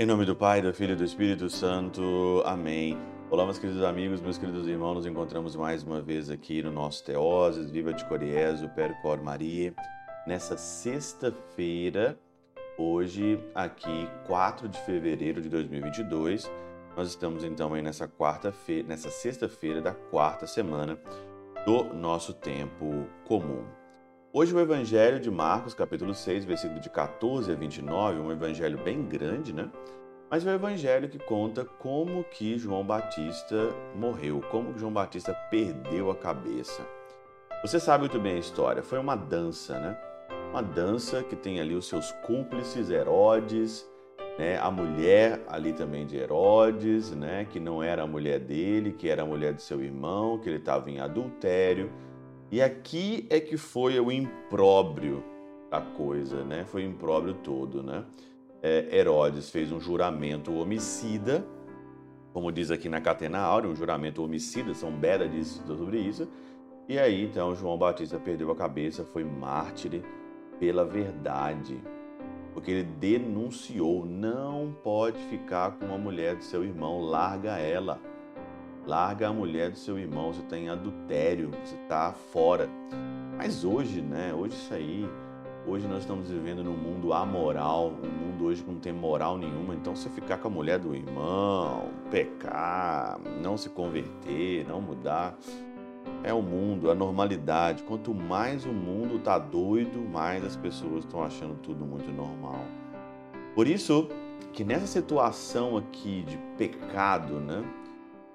Em nome do Pai, do Filho e do Espírito Santo. Amém. Olá, meus queridos amigos, meus queridos irmãos, nos encontramos mais uma vez aqui no nosso Teoses, Viva de Coriezo, Percor Maria, nessa sexta-feira, hoje, aqui, 4 de fevereiro de 2022. Nós estamos então aí nessa quarta-feira, nessa sexta-feira da quarta semana do nosso tempo comum. Hoje o Evangelho de Marcos, capítulo 6, versículo de 14 a 29, um evangelho bem grande, né? Mas é o evangelho que conta como que João Batista morreu, como que João Batista perdeu a cabeça. Você sabe muito bem a história, foi uma dança, né? Uma dança que tem ali os seus cúmplices, Herodes, né? a mulher ali também de Herodes, né? que não era a mulher dele, que era a mulher de seu irmão, que ele estava em adultério e aqui é que foi o impróbrio da coisa, né? Foi o impróbrio todo, né? É, Herodes fez um juramento homicida, como diz aqui na Catena Áurea, um juramento homicida, São Beda diz sobre isso. E aí, então, João Batista perdeu a cabeça, foi mártir pela verdade, porque ele denunciou: não pode ficar com a mulher do seu irmão, larga ela. Larga a mulher do seu irmão, você está em adultério, você está fora. Mas hoje, né? Hoje isso aí, hoje nós estamos vivendo num mundo amoral, um mundo hoje que não tem moral nenhuma. Então, se ficar com a mulher do irmão, pecar, não se converter, não mudar, é o mundo, a normalidade. Quanto mais o mundo tá doido, mais as pessoas estão achando tudo muito normal. Por isso que nessa situação aqui de pecado, né?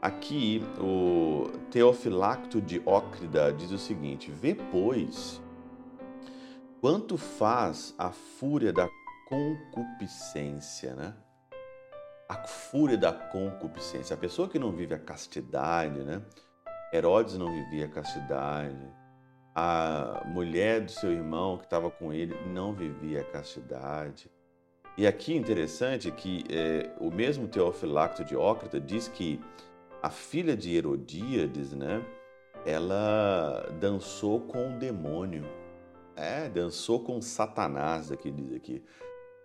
Aqui, o Teofilacto de Ócrida diz o seguinte: Vê, pois, quanto faz a fúria da concupiscência, né? A fúria da concupiscência. A pessoa que não vive a castidade, né? Herodes não vivia a castidade. A mulher do seu irmão que estava com ele não vivia a castidade. E aqui interessante que é, o mesmo Teofilacto de Ócrida diz que a filha de Herodíades, né? Ela dançou com o demônio. É, dançou com Satanás, aqui diz aqui.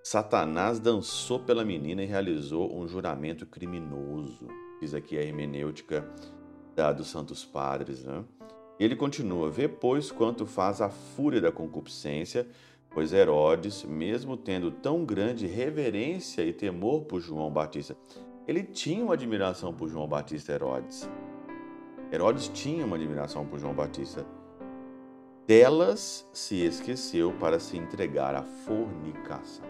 Satanás dançou pela menina e realizou um juramento criminoso. Diz aqui a hermenêutica da, dos Santos Padres, né? Ele continua: Vê, pois, quanto faz a fúria da concupiscência, pois Herodes, mesmo tendo tão grande reverência e temor por João Batista, ele tinha uma admiração por João Batista Herodes. Herodes tinha uma admiração por João Batista. Delas se esqueceu para se entregar à fornicação.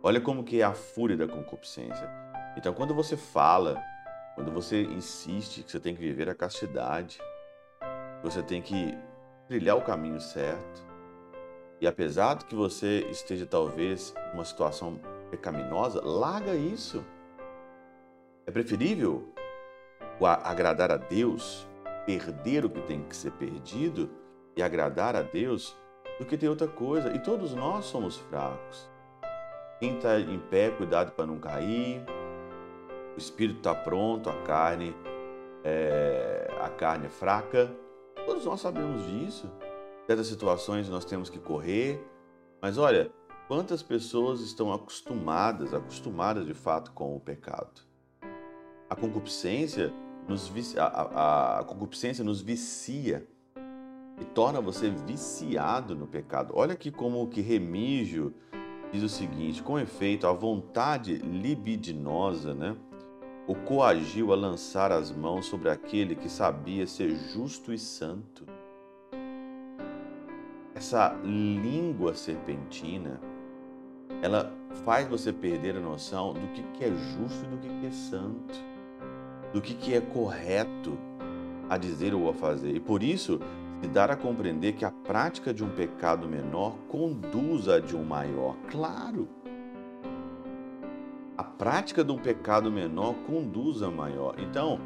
Olha como que é a fúria da concupiscência. Então, quando você fala, quando você insiste que você tem que viver a castidade, você tem que trilhar o caminho certo, e apesar de que você esteja talvez numa situação pecaminosa, larga isso. É preferível agradar a Deus, perder o que tem que ser perdido e agradar a Deus do que ter outra coisa. E todos nós somos fracos. Quem está em pé, cuidado para não cair. O espírito está pronto, a carne é, a carne é fraca. Todos nós sabemos disso. Certas situações nós temos que correr. Mas olha, Quantas pessoas estão acostumadas, acostumadas de fato com o pecado? A concupiscência nos, a, a, a concupiscência nos vicia e torna você viciado no pecado. Olha aqui como que Remígio diz o seguinte: com efeito, a vontade libidinosa, né, o coagiu a lançar as mãos sobre aquele que sabia ser justo e santo. Essa língua serpentina ela faz você perder a noção do que, que é justo e do que, que é santo, do que, que é correto a dizer ou a fazer. E por isso, se dar a compreender que a prática de um pecado menor conduz a de um maior. Claro! A prática de um pecado menor conduz a maior. Então,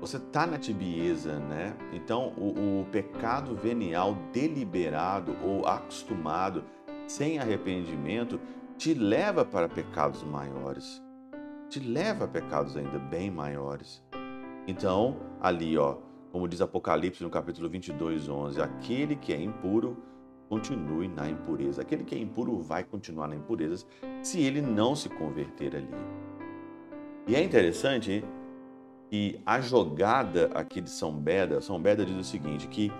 você está na tibieza, né? Então, o, o pecado venial deliberado ou acostumado, sem arrependimento, te leva para pecados maiores, te leva a pecados ainda bem maiores. Então, ali, ó, como diz Apocalipse no capítulo 22, 11, aquele que é impuro continue na impureza. Aquele que é impuro vai continuar na impureza se ele não se converter ali. E é interessante que a jogada aqui de São Beda, São Beda diz o seguinte, que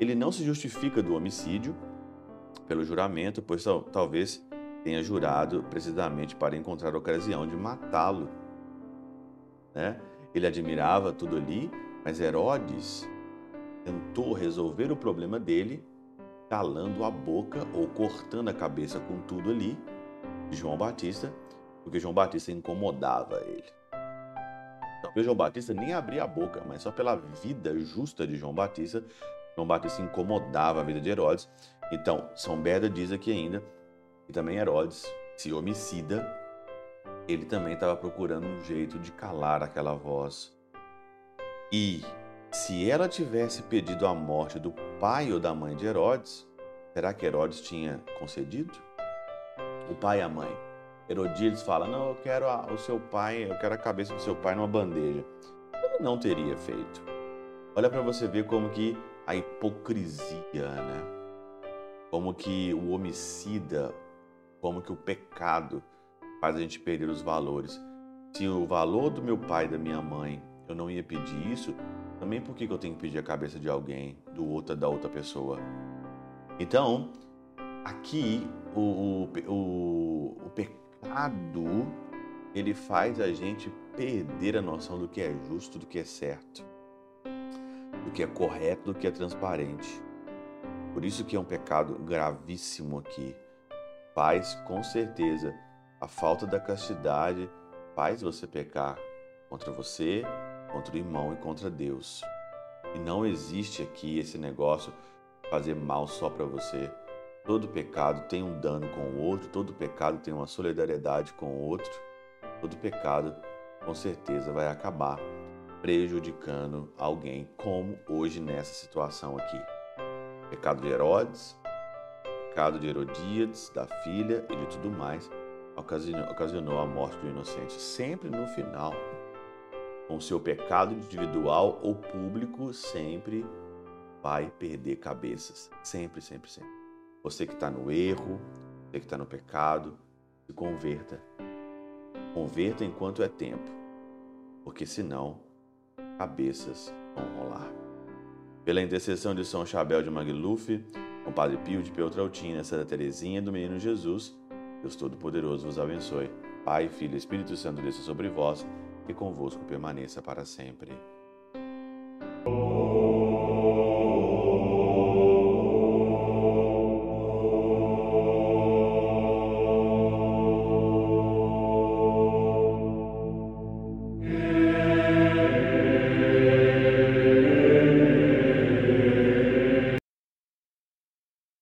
ele não se justifica do homicídio pelo juramento, pois talvez tenha jurado precisamente para encontrar a ocasião de matá-lo. Né? Ele admirava tudo ali, mas Herodes tentou resolver o problema dele calando a boca ou cortando a cabeça com tudo ali de João Batista, porque João Batista incomodava ele. Talvez João Batista nem abria a boca, mas só pela vida justa de João Batista, João Batista incomodava a vida de Herodes. Então, São Beda diz aqui ainda que também Herodes, se homicida, ele também estava procurando um jeito de calar aquela voz. E se ela tivesse pedido a morte do pai ou da mãe de Herodes, será que Herodes tinha concedido? O pai e a mãe. Herodíades fala: Não, eu quero a, o seu pai, eu quero a cabeça do seu pai numa bandeja. Ele não teria feito. Olha para você ver como que a hipocrisia, né? Como que o homicida, como que o pecado faz a gente perder os valores. Se o valor do meu pai e da minha mãe eu não ia pedir isso, também por que eu tenho que pedir a cabeça de alguém, do outra, da outra pessoa? Então, aqui o, o, o, o pecado ele faz a gente perder a noção do que é justo, do que é certo, do que é correto, do que é transparente. Por isso que é um pecado gravíssimo aqui. Faz com certeza a falta da castidade faz você pecar contra você, contra o irmão e contra Deus. E não existe aqui esse negócio fazer mal só para você. Todo pecado tem um dano com o outro, todo pecado tem uma solidariedade com o outro. Todo pecado, com certeza, vai acabar prejudicando alguém, como hoje nessa situação aqui. Pecado de Herodes, pecado de Herodíades, da filha e de tudo mais, ocasionou a morte do inocente. Sempre no final, com seu pecado individual ou público, sempre vai perder cabeças. Sempre, sempre, sempre. Você que está no erro, você que está no pecado, se converta. Converta enquanto é tempo, porque senão cabeças vão rolar. Pela intercessão de São Chabel de Magluf, com Padre Pio de Peltrautina, Santa Teresinha do Menino Jesus, Deus Todo-Poderoso vos abençoe. Pai, Filho e Espírito Santo desça sobre vós e convosco permaneça para sempre.